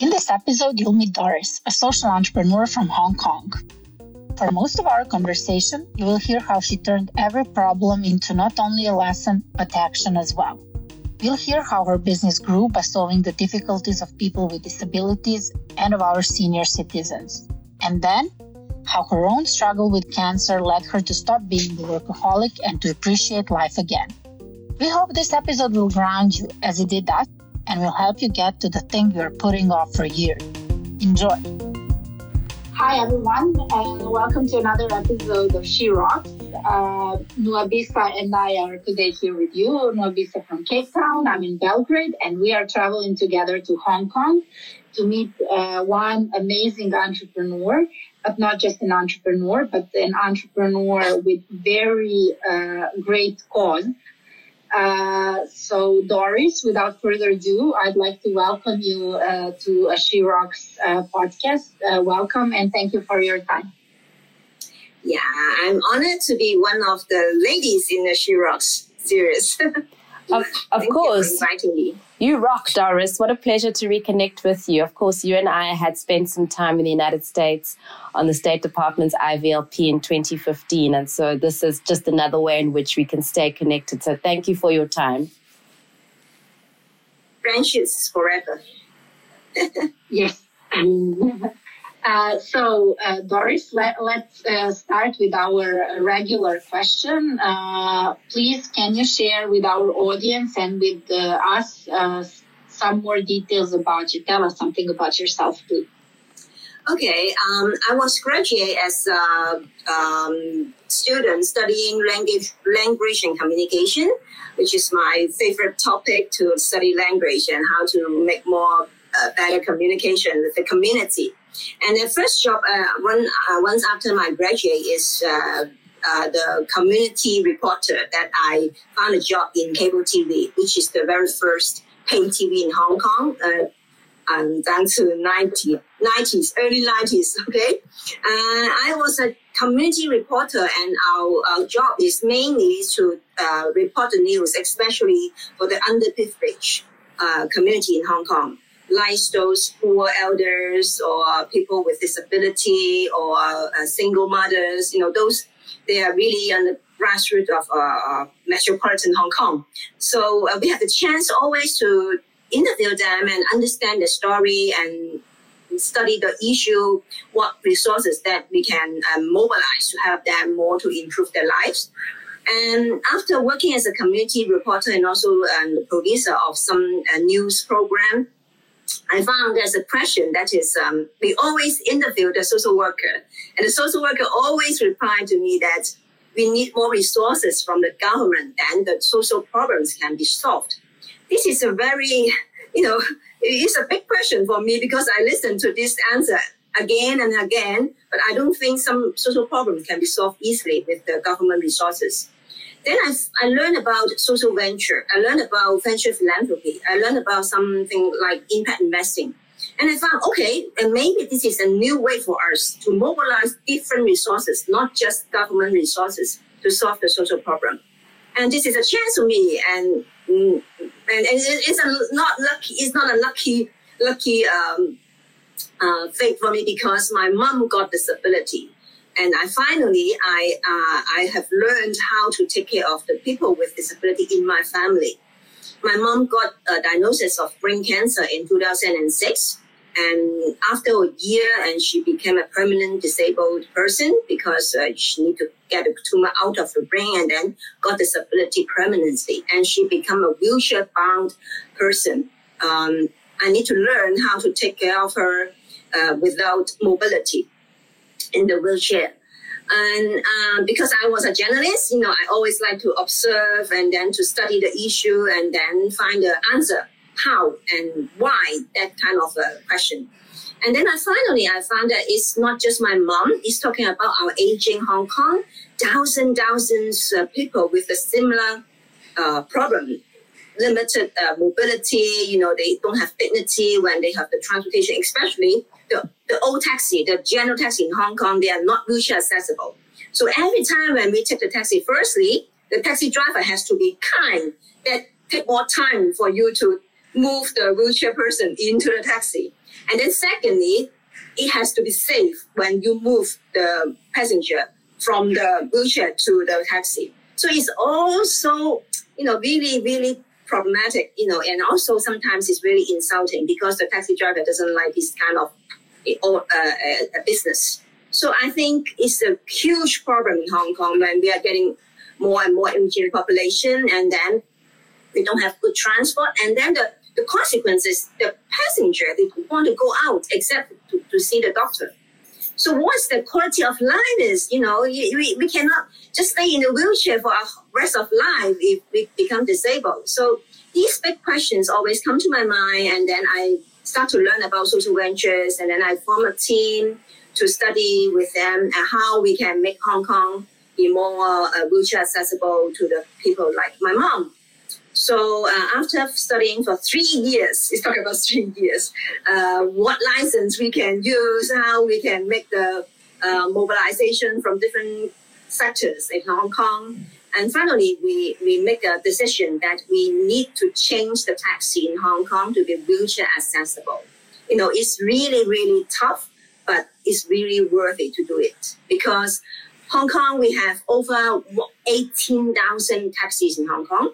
In this episode, you'll meet Doris, a social entrepreneur from Hong Kong. For most of our conversation, you will hear how she turned every problem into not only a lesson, but action as well. You'll hear how her business grew by solving the difficulties of people with disabilities and of our senior citizens. And then, how her own struggle with cancer led her to stop being a workaholic and to appreciate life again. We hope this episode will ground you as it did us and will help you get to the thing you're putting off for years. Enjoy. Hi, everyone, and welcome to another episode of She Rocks. Uh, Nuabisa and I are today here with you. Nuabisa from Cape Town, I'm in Belgrade, and we are traveling together to Hong Kong to meet uh, one amazing entrepreneur, but not just an entrepreneur, but an entrepreneur with very uh, great cause. Uh, so, Doris, without further ado, I'd like to welcome you uh, to a She Rocks uh, podcast. Uh, welcome and thank you for your time. Yeah, I'm honored to be one of the ladies in the She Rocks series. Of, of course. You inviting me. You rock, Doris. What a pleasure to reconnect with you. Of course, you and I had spent some time in the United States on the State Department's IVLP in 2015. And so this is just another way in which we can stay connected. So thank you for your time. Friendships forever. yes. Uh, so, uh, Doris, let, us uh, start with our regular question. Uh, please, can you share with our audience and with uh, us some more details about you? Tell us something about yourself, too. Okay, um, I was graduate as a um, student studying language, language and communication, which is my favorite topic to study language and how to make more better communication with the community. And the first job, uh, one, uh, once after my graduate, is uh, uh, the community reporter that I found a job in cable TV, which is the very first paid TV in Hong Kong. Uh, um, down to 90, 90s, early 90s, okay? Uh, I was a community reporter and our, our job is mainly to report the news, especially for the underprivileged community in Hong Kong those poor elders or people with disability or uh, single mothers, you know, those, they are really on the grassroots of uh, uh, metropolitan Hong Kong. So uh, we have the chance always to interview them and understand the story and study the issue, what resources that we can um, mobilize to help them more to improve their lives. And after working as a community reporter and also um, producer of some uh, news program, I found there's a question that is, um, we always interview the social worker, and the social worker always replied to me that we need more resources from the government, and the social problems can be solved. This is a very, you know, it's a big question for me because I listen to this answer again and again, but I don't think some social problems can be solved easily with the government resources. Then I, I learned about social venture. I learned about venture philanthropy. I learned about something like impact investing. And I found, okay, and maybe this is a new way for us to mobilize different resources, not just government resources, to solve the social problem. And this is a chance for me. And, and, and it's a not lucky, it's not a lucky, lucky um, uh, fate for me because my mom got disability and I finally I uh, I have learned how to take care of the people with disability in my family. My mom got a diagnosis of brain cancer in 2006, and after a year, and she became a permanent disabled person because uh, she need to get a tumor out of her brain, and then got disability permanently, and she become a wheelchair bound person. Um, I need to learn how to take care of her uh, without mobility in the wheelchair. And um, because I was a journalist, you know, I always like to observe and then to study the issue and then find the answer, how and why that kind of a question. And then I finally I found that it's not just my mom. It's talking about our aging Hong Kong, thousands, thousands of people with a similar uh, problem, limited uh, mobility. You know, they don't have dignity when they have the transportation, especially the, the old taxi, the general taxi in Hong Kong, they are not wheelchair accessible. So every time when we take the taxi, firstly, the taxi driver has to be kind. That take more time for you to move the wheelchair person into the taxi. And then secondly, it has to be safe when you move the passenger from the wheelchair to the taxi. So it's also, you know, really, really problematic, you know, and also sometimes it's really insulting because the taxi driver doesn't like this kind of uh, uh, business. So I think it's a huge problem in Hong Kong when we are getting more and more aging population, and then we don't have good transport, and then the the consequences, the passenger they want to go out except to, to see the doctor. So what's the quality of life is, you know, we, we cannot just stay in a wheelchair for our rest of life if we become disabled. So these big questions always come to my mind and then I start to learn about social ventures and then I form a team to study with them and how we can make Hong Kong be more uh, wheelchair accessible to the people like my mom. So uh, after studying for three years, let's talk about three years, uh, what license we can use, how we can make the uh, mobilization from different sectors in Hong Kong. And finally, we, we make a decision that we need to change the taxi in Hong Kong to be wheelchair accessible. You know, it's really, really tough, but it's really worthy to do it because Hong Kong, we have over 18,000 taxis in Hong Kong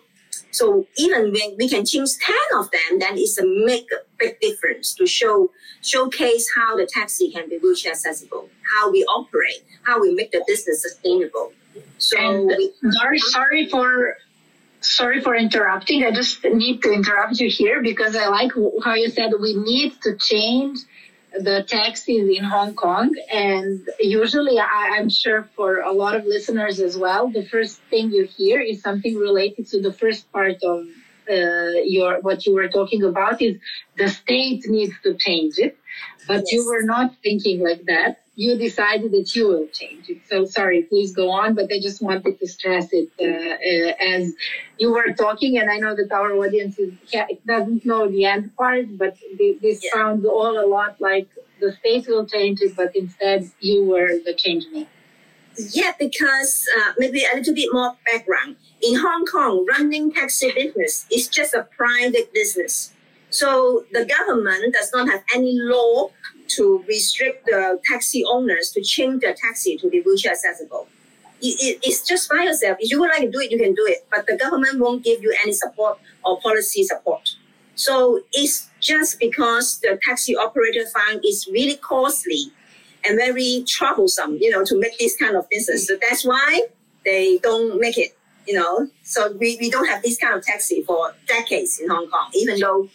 so even when we can choose 10 of them, then it's a make a big difference to show showcase how the taxi can be wheelchair accessible, how we operate, how we make the business sustainable. So and we, uh, sorry, sorry for sorry for interrupting. I just need to interrupt you here because I like how you said we need to change the taxis in Hong Kong. And usually, I, am sure for a lot of listeners as well, the first thing you hear is something related to the first part of uh, your what you were talking about is the state needs to change it, but yes. you were not thinking like that you decided that you will change it. So sorry, please go on, but I just wanted to stress it uh, uh, as you were talking, and I know that our audience is, doesn't know the end part, but this yeah. sounds all a lot like the state will change it, but instead you were the change maker. Yeah, because uh, maybe a little bit more background. In Hong Kong, running taxi business is just a private business. So the government does not have any law to restrict the taxi owners to change their taxi to be wheelchair accessible. It, it, it's just by yourself. If you would like to do it, you can do it, but the government won't give you any support or policy support. So it's just because the taxi operator fund is really costly and very troublesome, you know, to make this kind of business. So that's why they don't make it, you know. So we, we don't have this kind of taxi for decades in Hong Kong, even though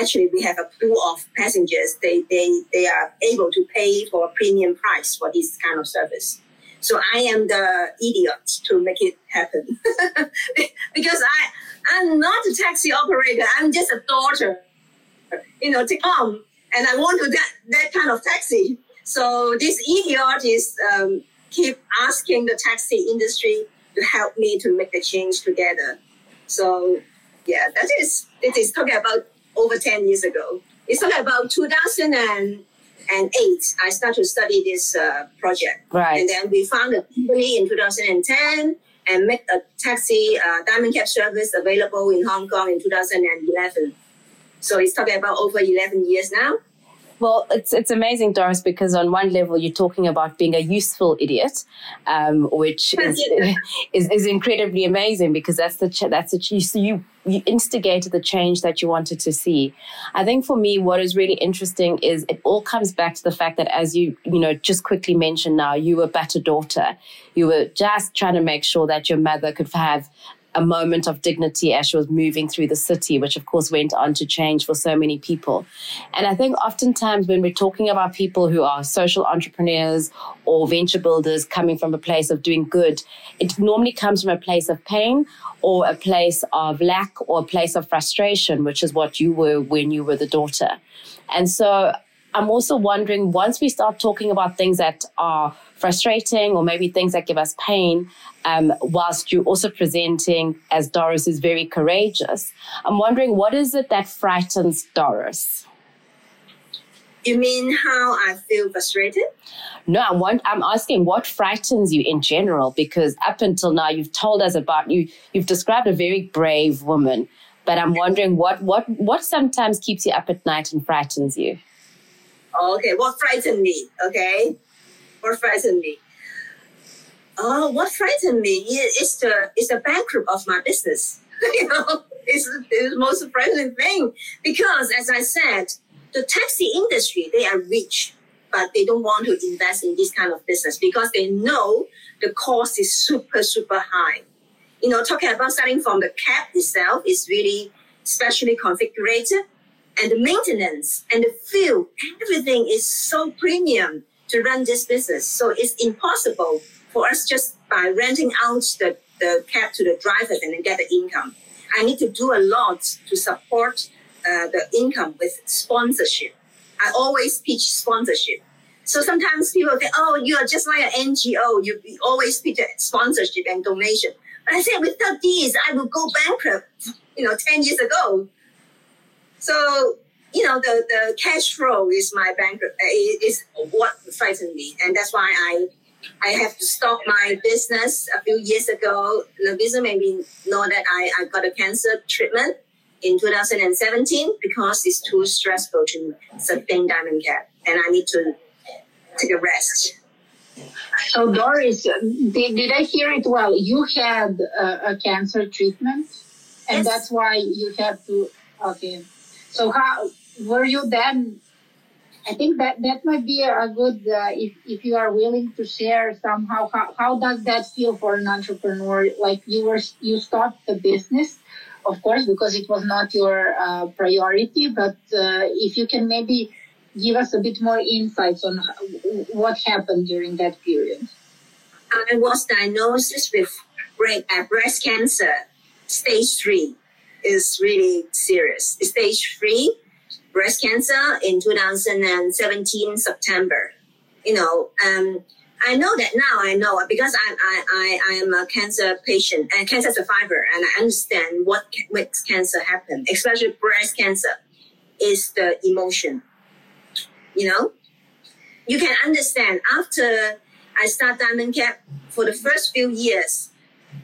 actually we have a pool of passengers. They, they, they are able to pay for a premium price for this kind of service. So I am the idiot to make it happen because I, I'm not a taxi operator. I'm just a daughter, you know, to come and I want to that, that kind of taxi. So this idiot is um, keep asking the taxi industry to help me to make the change together. So yeah, that is it is talking about over 10 years ago. It's talking about 2008. I started to study this uh, project. Right. And then we found a company in 2010 and make a taxi uh, diamond cab service available in Hong Kong in 2011. So it's talking about over 11 years now. Well, it's it's amazing, Doris, because on one level you're talking about being a useful idiot, um, which is, is, is incredibly amazing because that's the ch- that's the ch- so you you instigated the change that you wanted to see. I think for me, what is really interesting is it all comes back to the fact that, as you you know just quickly mentioned, now you were but a daughter. You were just trying to make sure that your mother could have a moment of dignity as she was moving through the city, which of course went on to change for so many people. And I think oftentimes when we're talking about people who are social entrepreneurs or venture builders coming from a place of doing good, it normally comes from a place of pain or a place of lack or a place of frustration, which is what you were when you were the daughter. And so I'm also wondering once we start talking about things that are frustrating or maybe things that give us pain, um, whilst you're also presenting as Doris is very courageous, I'm wondering what is it that frightens Doris? You mean how I feel frustrated? No, I'm, want, I'm asking what frightens you in general, because up until now you've told us about you, you've described a very brave woman, but I'm wondering what, what, what sometimes keeps you up at night and frightens you? Oh, okay, what frightened me? Okay, what frightened me? Oh, what frightened me is the is the bankrupt of my business. you know, it's, it's the most frightening thing because, as I said, the taxi industry they are rich, but they don't want to invest in this kind of business because they know the cost is super super high. You know, talking about starting from the cab itself is really specially configured and the maintenance and the fuel, everything is so premium to run this business. So it's impossible for us just by renting out the, the cab to the drivers and then get the income. I need to do a lot to support uh, the income with sponsorship. I always pitch sponsorship. So sometimes people think, oh, you are just like an NGO. You always pitch sponsorship and donation. But I say, without these, I will go bankrupt, you know, 10 years ago. So, you know, the, the cash flow is my bank, uh, is what frightened me. And that's why I I have to stop my business a few years ago. The business maybe know that I, I got a cancer treatment in 2017 because it's too stressful to sustain diamond cab and I need to take a rest. So Doris, did, did I hear it well? You had a, a cancer treatment and yes. that's why you have to, okay. So how were you then? I think that that might be a good uh, if if you are willing to share somehow how how does that feel for an entrepreneur? Like you were you stopped the business, of course, because it was not your uh, priority. But uh, if you can maybe give us a bit more insights on what happened during that period. I was diagnosed with uh, breast cancer, stage three is really serious. Stage three breast cancer in 2017 September. You know, um, I know that now. I know because I I I, I am a cancer patient and cancer survivor, and I understand what makes cancer happen, especially breast cancer, is the emotion. You know, you can understand after I start Diamond Cab for the first few years,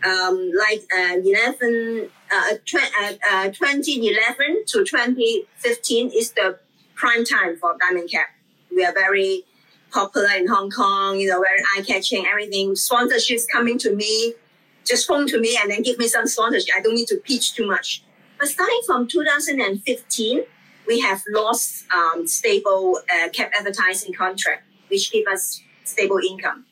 um, like uh, 11, uh, tw- uh, uh 2011 to 2015 is the prime time for Diamond Cab. We are very popular in Hong Kong, you know, very eye-catching, everything. Sponsorships coming to me, just phone to me and then give me some sponsorship. I don't need to pitch too much. But starting from 2015, we have lost um, stable uh, cap advertising contract, which give us stable income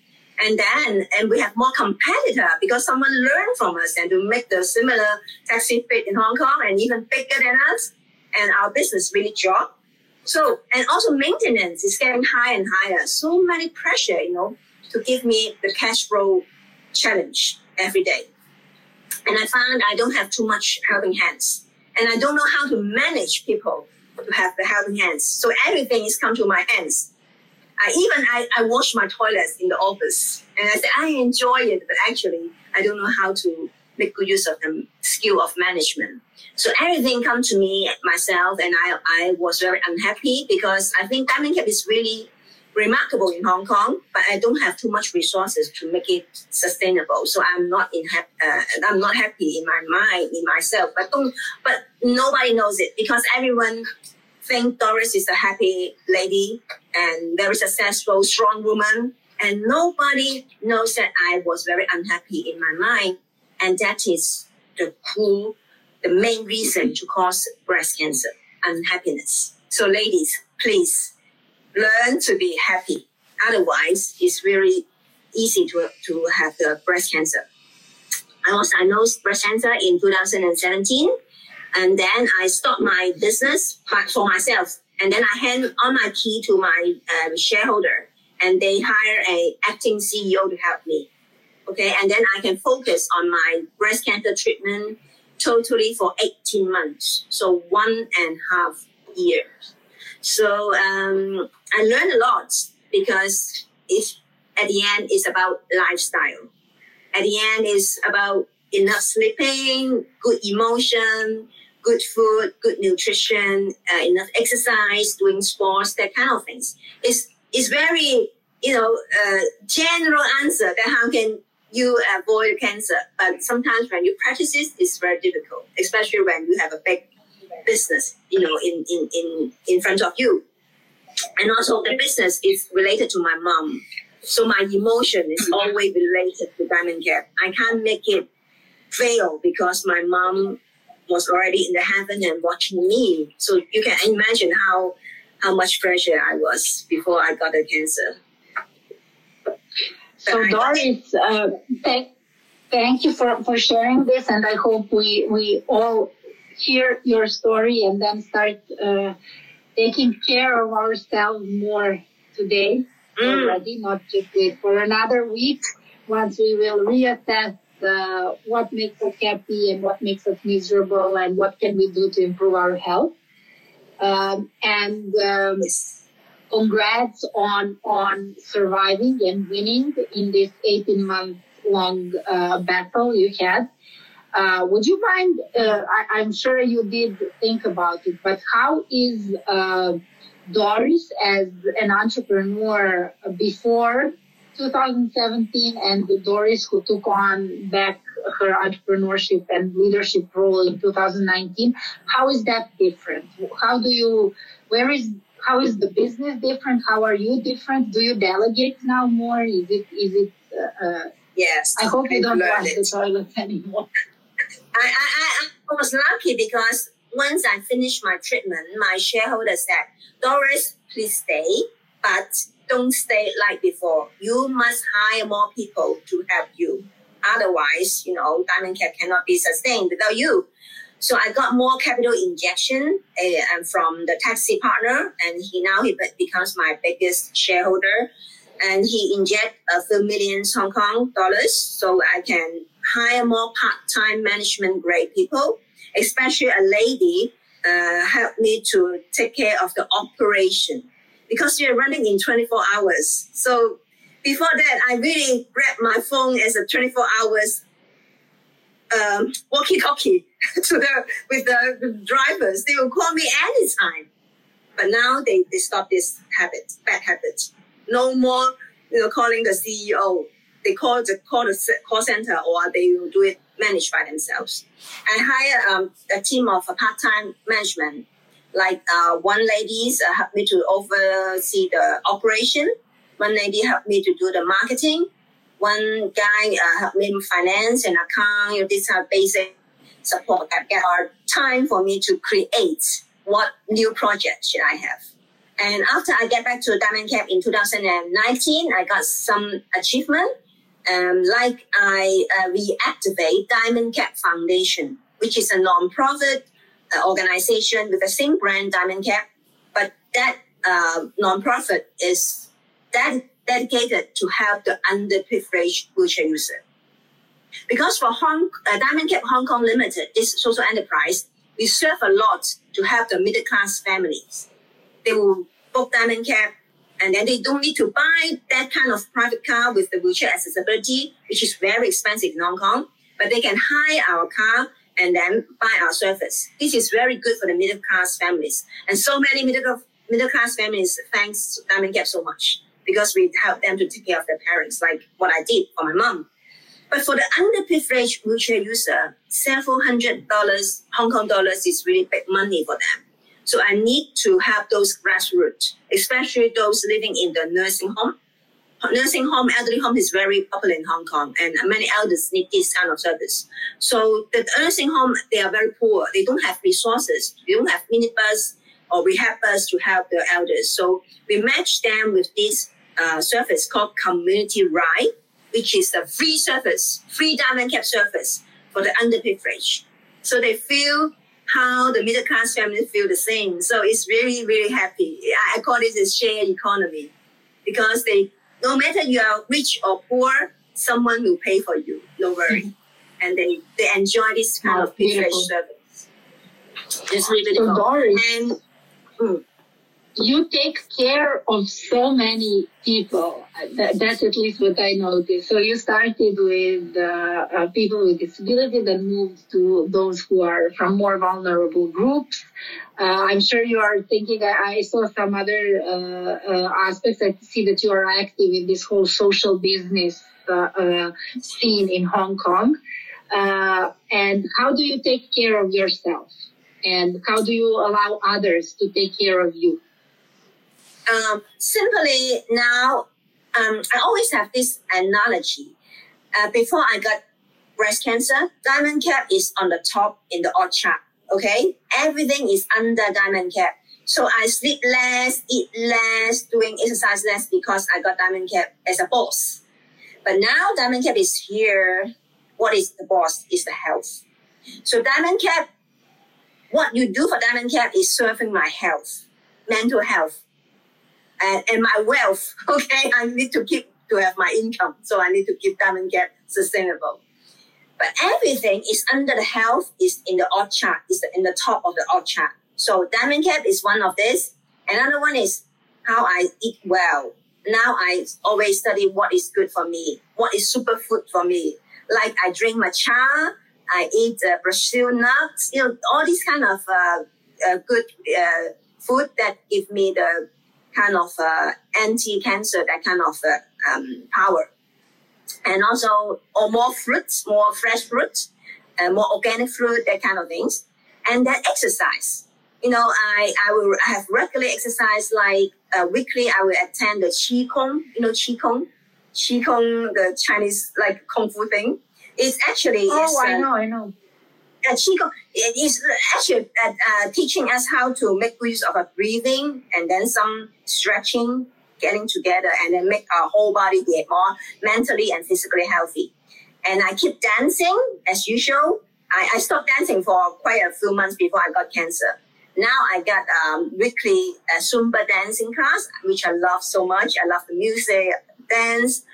and then and we have more competitor because someone learned from us and to make the similar taxi fit in Hong Kong and even bigger than us, and our business really dropped. So and also maintenance is getting higher and higher. So many pressure, you know, to give me the cash flow challenge every day. And I found I don't have too much helping hands, and I don't know how to manage people to have the helping hands. So everything is come to my hands I even I, I wash my toilets in the office and I said I enjoy it, but actually I don't know how to make good use of the skill of management. So everything come to me myself and I, I was very unhappy because I think Diamond Cab is really remarkable in Hong Kong, but I don't have too much resources to make it sustainable. So I'm not in ha- uh, I'm not happy in my mind in myself. But don't but nobody knows it because everyone think Doris is a happy lady and very successful, strong woman. And nobody knows that I was very unhappy in my mind. And that is the cool, the main reason to cause breast cancer, unhappiness. So ladies, please learn to be happy. Otherwise, it's very easy to, to have the breast cancer. I was diagnosed breast cancer in 2017 and then I stopped my business for myself. And then I hand on my key to my um, shareholder and they hire a acting CEO to help me. Okay. And then I can focus on my breast cancer treatment totally for 18 months. So one and a half years. So um, I learned a lot because it's, at the end, it's about lifestyle. At the end, it's about enough sleeping, good emotion, good food, good nutrition, uh, enough exercise, doing sports, that kind of things. It's it's very you know uh, general answer that how can you avoid cancer. But sometimes when you practice it, it's very difficult, especially when you have a big business, you know, in in in in front of you. and also the business is related to my mom. So my emotion is always related to Diamond care. I can't make it fail because my mom was already in the heaven and watching me. So you can imagine how how much pressure I was before I got the cancer. So Doris, uh, thank, thank you for, for sharing this, and I hope we we all hear your story and then start uh, taking care of ourselves more today mm. already, not just wait for another week. Once we will reassess uh, what makes us happy and what makes us miserable and what can we do to improve our health. Um, and um, congrats on on surviving and winning in this 18 month long uh, battle you had. Uh, would you mind? Uh, I, am sure you did think about it, but how is uh, Doris as an entrepreneur before 2017 and Doris who took on back her entrepreneurship and leadership role in 2019. How is that different? How do you, where is, how is the business different? How are you different? Do you delegate now more? Is it, is it, uh, uh yes. I hope you don't wash the toilet anymore. I, I, I was lucky because once I finished my treatment, my shareholder said, Doris, please stay, but don't stay like before. You must hire more people to help you. Otherwise, you know, Diamond Cab cannot be sustained without you. So I got more capital injection uh, from the taxi partner, and he now he becomes my biggest shareholder, and he inject a few millions Hong Kong dollars so I can hire more part-time management grade people, especially a lady uh, help me to take care of the operation because you're running in 24 hours. So before that, I really grabbed my phone as a 24 hours um, walkie-talkie to the with the, drivers. They will call me anytime. But now they, they stop this habit, bad habit. No more, you know, calling the CEO. They call the call the call center or they will do it managed by themselves. I hire um, a team of part-time management like uh, one lady uh, helped me to oversee the operation. One lady helped me to do the marketing. One guy uh, helped me finance and account. You know, these are basic support that our time for me to create what new project should I have. And after I get back to Diamond Cab in 2019, I got some achievement. Um, like I uh, reactivate Diamond Cab Foundation, which is a non-profit uh, organization with the same brand, Diamond Cab, but that uh, nonprofit is that dedicated to help the underprivileged wheelchair user. Because for Hong, uh, Diamond Cab Hong Kong Limited, this social enterprise, we serve a lot to help the middle class families. They will book Diamond Cab and then they don't need to buy that kind of private car with the wheelchair accessibility, which is very expensive in Hong Kong, but they can hire our car and then buy our service. This is very good for the middle class families. And so many middle, middle class families thanks Diamond Cab so much because we help them to take care of their parents, like what I did for my mom. But for the underprivileged wheelchair user, several hundred dollars, Hong Kong dollars is really big money for them. So I need to help those grassroots, especially those living in the nursing home nursing home, elderly home is very popular in Hong Kong, and many elders need this kind of service. So the nursing home, they are very poor. They don't have resources. They don't have minibus or rehab bus to help the elders. So we match them with this uh, service called Community Ride, which is a free service, free diamond cab service for the underprivileged. So they feel how the middle class families feel the same. So it's really, really happy. I call this a shared economy because they no matter you are rich or poor, someone will pay for you. No worry. Mm-hmm. And they, they enjoy this kind oh, of privilege service. It's really. So and mm, you take care of so many people. That, that's at least what I noticed. So you started with uh, uh, people with disability, then moved to those who are from more vulnerable groups. Uh, I'm sure you are thinking. I, I saw some other uh, uh, aspects. I see that you are active in this whole social business uh, scene in Hong Kong. and how do you take care of yourself? And how do you allow others to take care of you? Um, simply now, um, I always have this analogy. Uh, before I got breast cancer, diamond cab is on the top in the odd chart. Okay, everything is under diamond cab. So I sleep less, eat less, doing exercise less because I got diamond cab as a boss. But now diamond cab is here. What is the boss? Is the health. So diamond cab, what you do for diamond cab is serving my health, mental health, and, and my wealth. Okay, I need to keep to have my income, so I need to keep diamond cab sustainable. But everything is under the health is in the odd chart, is in the top of the odd chart. So diamond cab is one of this. Another one is how I eat well. Now I always study what is good for me, what is superfood for me. Like I drink matcha, I eat uh, Brazil nuts, you know, all these kind of uh, uh, good uh, food that give me the kind of uh, anti-cancer, that kind of uh, um, power. And also, or more fruits, more fresh fruits, more organic fruit, that kind of things. And then exercise you know, I, I will I have regularly exercise like uh, weekly. I will attend the Qigong, you know, Qigong, Qi Kong, the Chinese like Kung Fu thing. It's actually. Oh, it's, I uh, know, I know. Uh, Qigong it is actually uh, uh, teaching us how to make use of our breathing and then some stretching, getting together, and then make our whole body get more mentally and physically healthy. And I keep dancing as usual. I, I stopped dancing for quite a few months before I got cancer. Now I got um, weekly uh, Zumba dancing class, which I love so much. I love the music, dance.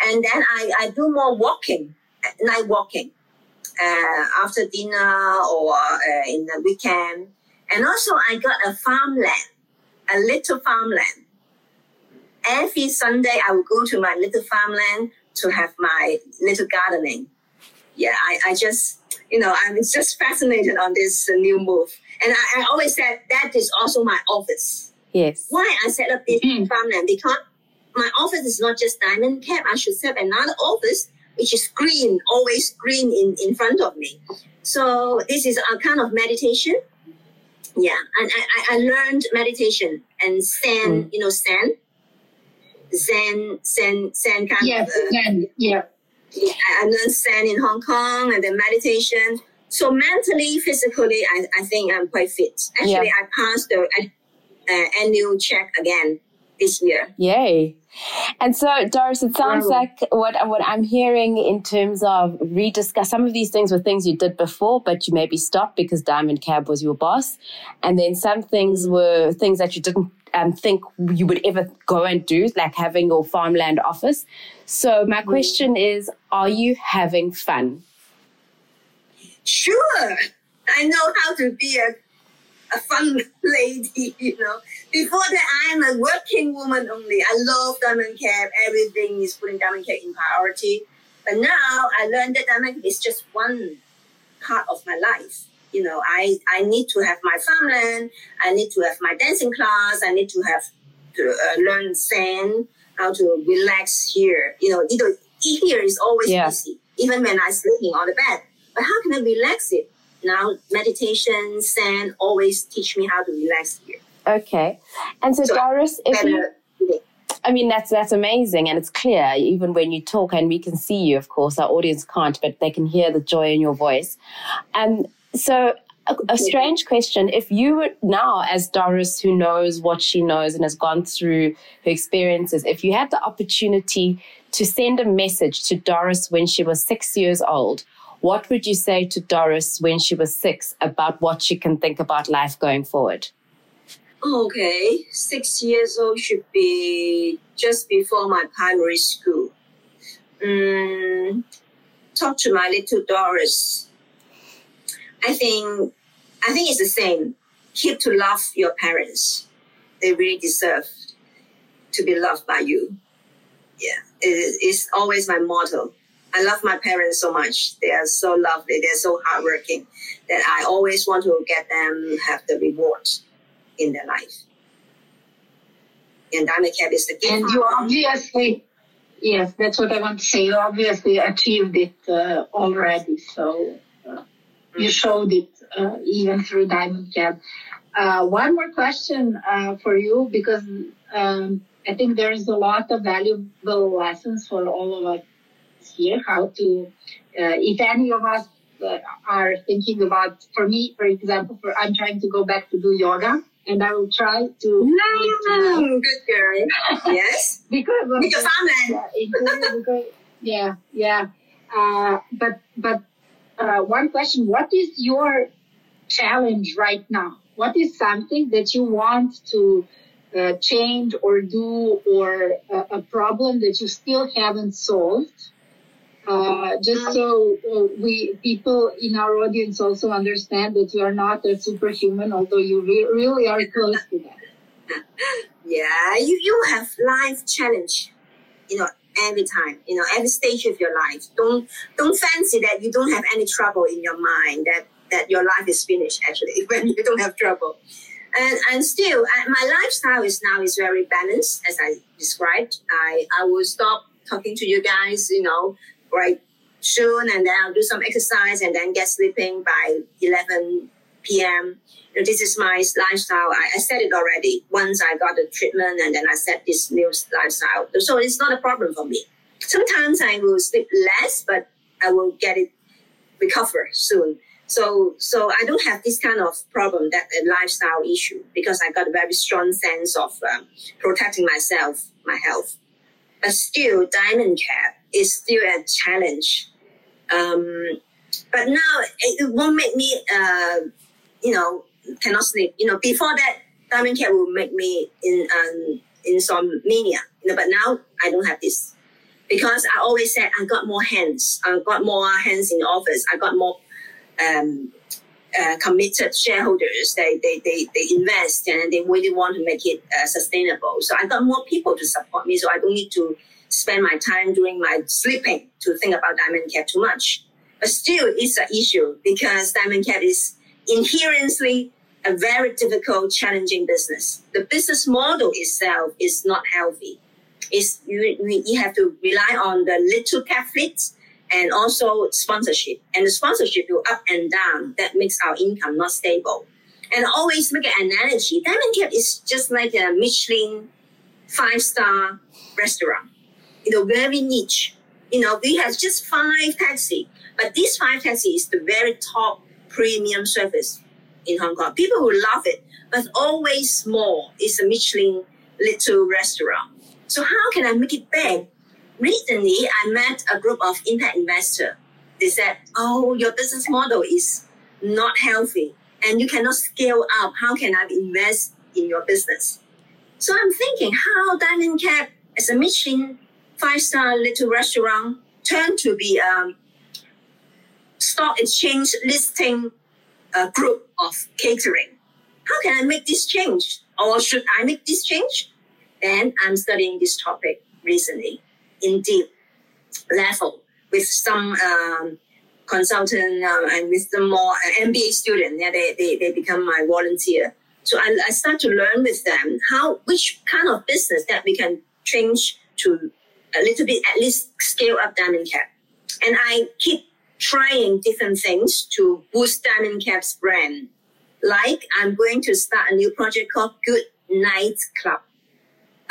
And then I, I do more walking, night walking, uh, after dinner or uh, in the weekend. And also I got a farmland, a little farmland. Every Sunday I will go to my little farmland to have my little gardening. Yeah, I, I just, you know, I'm just fascinated on this new move. And I, I, always said that is also my office. Yes. Why I set up this mm-hmm. farmland? Because my office is not just diamond cap. I should set up another office which is green, always green in, in front of me. So this is a kind of meditation. Yeah, and I, I learned meditation and Zen, mm. you know, Zen, Zen, Zen, Zen kind yes, of. Uh, Zen, yeah. I learned Zen in Hong Kong and then meditation. So mentally, physically, I, I think I'm quite fit. Actually, yeah. I passed the uh, annual check again this year. Yay. And so, Doris, it sounds wow. like what what I'm hearing in terms of rediscuss some of these things were things you did before, but you maybe stopped because Diamond Cab was your boss, and then some things were things that you didn't um, think you would ever go and do, like having your farmland office. So, my mm. question is: Are you having fun? sure, I know how to be a, a fun lady, you know. Before that, I'm a working woman only. I love diamond cab. Everything is putting diamond cab in priority. But now I learned that diamond cab is just one part of my life. You know, I, I need to have my farmland. I need to have my dancing class. I need to have to uh, learn Zen, how to relax here. You know, here is always yeah. busy, even when I'm sleeping on the bed. But how can I relax it? Now, meditation, Zen always teach me how to relax here. Okay. And so, so Doris, if you, I mean, that's that's amazing, and it's clear even when you talk, and we can see you. Of course, our audience can't, but they can hear the joy in your voice. And so, a, a, strange question: If you were now, as Doris, who knows what she knows and has gone through her experiences, if you had the opportunity to send a message to Doris when she was six years old, what would you say to Doris when she was six about what she can think about life going forward? Okay, six years old should be just before my primary school. Mm, talk to my little Doris. I think, I think it's the same. Keep to love your parents. They really deserve to be loved by you. Yeah, it is always my motto. I love my parents so much. They are so lovely. They're so hardworking that I always want to get them have the reward in their life. And Diamond Cab is the gift. And you obviously, yes, that's what I want to say. You obviously achieved it uh, already. So uh, mm-hmm. you showed it uh, even through Diamond Cab. Uh, one more question uh, for you because Um, I think there's a lot of valuable lessons for all of us here. How to, uh, if any of us uh, are thinking about, for me, for example, for I'm trying to go back to do yoga, and I will try to. No, good girl. yes. because of because I'm yeah, because, yeah, yeah. Uh, but but uh, one question: What is your challenge right now? What is something that you want to uh, change or do, or a problem that you still haven't solved? Uh, just so uh, we people in our audience also understand that you are not a superhuman, although you re- really are close to that. yeah, you you have life challenge, you know, every time, you know, every stage of your life. Don't don't fancy that you don't have any trouble in your mind that that your life is finished actually when you don't have trouble. And, and still, my lifestyle is now is very balanced, as I described. I, I will stop talking to you guys, you know, right soon and then I'll do some exercise and then get sleeping by 11 p.m. You know, this is my lifestyle. I, I said it already. Once I got the treatment and then I set this new lifestyle. So it's not a problem for me. Sometimes I will sleep less, but I will get it recover soon. So, so I don't have this kind of problem that a lifestyle issue because I got a very strong sense of um, protecting myself, my health. But still, diamond cab is still a challenge. Um, but now it won't make me, uh, you know, cannot sleep. You know, before that, diamond cab will make me in um, insomnia. You know, but now I don't have this because I always said I got more hands. I got more hands in the office. I got more um, uh, committed shareholders. They, they, they, they invest and they really want to make it uh, sustainable. So I got more people to support me. So I don't need to spend my time doing my sleeping to think about diamond cab too much. But still, it's an issue because diamond cab is inherently a very difficult, challenging business. The business model itself is not healthy. It's, you, you have to rely on the little cap and also sponsorship. And the sponsorship will up and down. That makes our income not stable. And always make an analogy. Diamond Cab is just like a Michelin five star restaurant you know, very niche. You know, we have just five taxi, but these five taxi is the very top premium service in Hong Kong. People will love it, but always small. It's a Michelin little restaurant. So how can I make it big? Recently, I met a group of impact investors. They said, "Oh, your business model is not healthy, and you cannot scale up. How can I invest in your business?" So I'm thinking, how Diamond Cab as a Michelin five star little restaurant turned to be a stock exchange listing a group of catering. How can I make this change? Or should I make this change? Then I'm studying this topic recently in deep level with some um, consultant um, and with some more uh, MBA student. Yeah, they, they, they become my volunteer. So I, I start to learn with them how which kind of business that we can change to a little bit, at least scale up Diamond Cab. And I keep trying different things to boost Diamond Cab's brand. Like I'm going to start a new project called Good Night Club.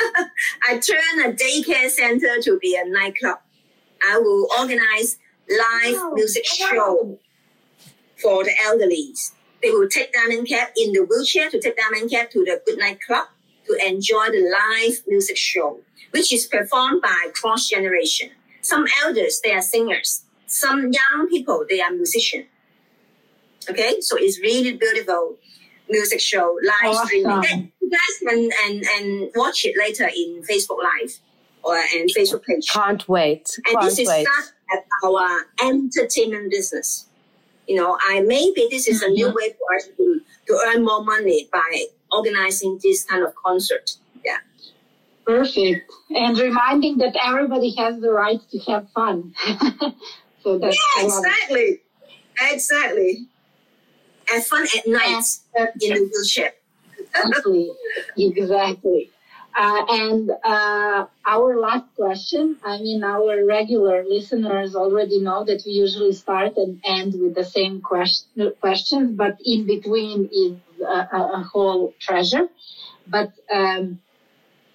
I turn a daycare center to be a nightclub. I will organize live wow. music show for the elderly. They will take Diamond Cab in the wheelchair to take Diamond Cab to the Good Night Club to enjoy the live music show which is performed by cross generation. Some elders, they are singers. Some young people, they are musicians. Okay, so it's really beautiful music show live awesome. streaming. You guys can and, and watch it later in Facebook Live or and Facebook page. Can't wait. And Can't this is wait. at our entertainment business. You know, I maybe this is a new mm-hmm. way for us to, to earn more money by organizing this kind of concert. Perfect. And reminding that everybody has the right to have fun. so that's yeah, exactly. Exactly. And fun at night in the wheelchair. exactly. Exactly. Uh, and uh, our last question I mean, our regular listeners already know that we usually start and end with the same question, questions, but in between is a, a whole treasure. But um,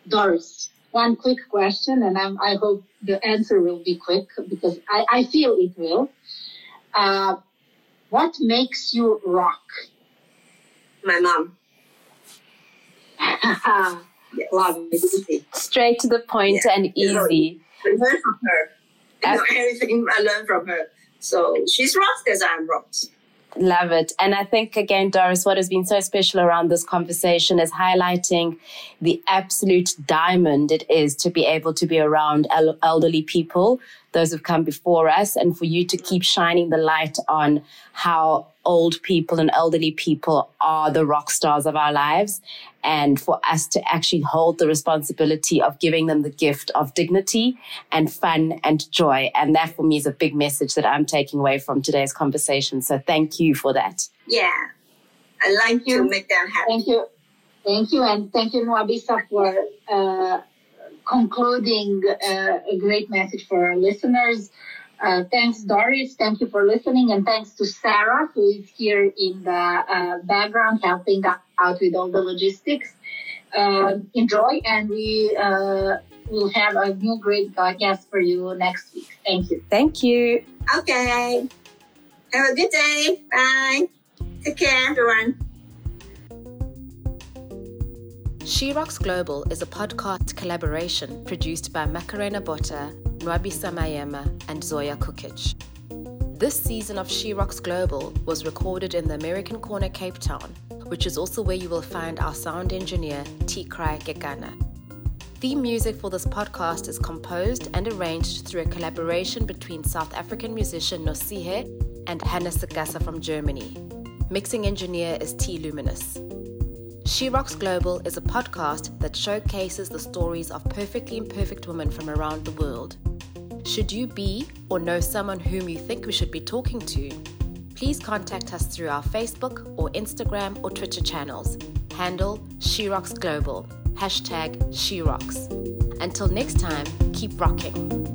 Doris, one quick question, and I'm, i hope the answer will be quick because I, I feel it will. Uh, what makes you rock? My mom. yes. Love it. Straight to the point yeah. and easy. I learn from her. You know, everything I learn from her. So she's rocked as I'm rocked. Love it. And I think, again, Doris, what has been so special around this conversation is highlighting the absolute diamond it is to be able to be around el- elderly people, those who've come before us, and for you to keep shining the light on how old people and elderly people are the rock stars of our lives and for us to actually hold the responsibility of giving them the gift of dignity and fun and joy. And that for me is a big message that I'm taking away from today's conversation. So thank you for that. Yeah. I like to make them happy. Thank you. Thank you. And thank you, Nwabisa, for uh, concluding uh, a great message for our listeners. Uh, thanks, Doris. Thank you for listening. And thanks to Sarah, who is here in the uh, background helping out with all the logistics. Uh, enjoy, and we uh, will have a new great guest for you next week. Thank you. Thank you. Okay. Have a good day. Bye. Take care, everyone. She Rocks Global is a podcast collaboration produced by Macarena Botta, Nwabisa Maema, and Zoya Kukic. This season of She Rocks Global was recorded in the American Corner, Cape Town, which is also where you will find our sound engineer, T. Cry Gekana. Theme music for this podcast is composed and arranged through a collaboration between South African musician Nosihe and Hannah Sagasa from Germany. Mixing engineer is T. Luminous. She Rocks Global is a podcast that showcases the stories of perfectly imperfect women from around the world. Should you be or know someone whom you think we should be talking to, please contact us through our Facebook or Instagram or Twitter channels. Handle She Rocks Global. Hashtag She Rocks. Until next time, keep rocking.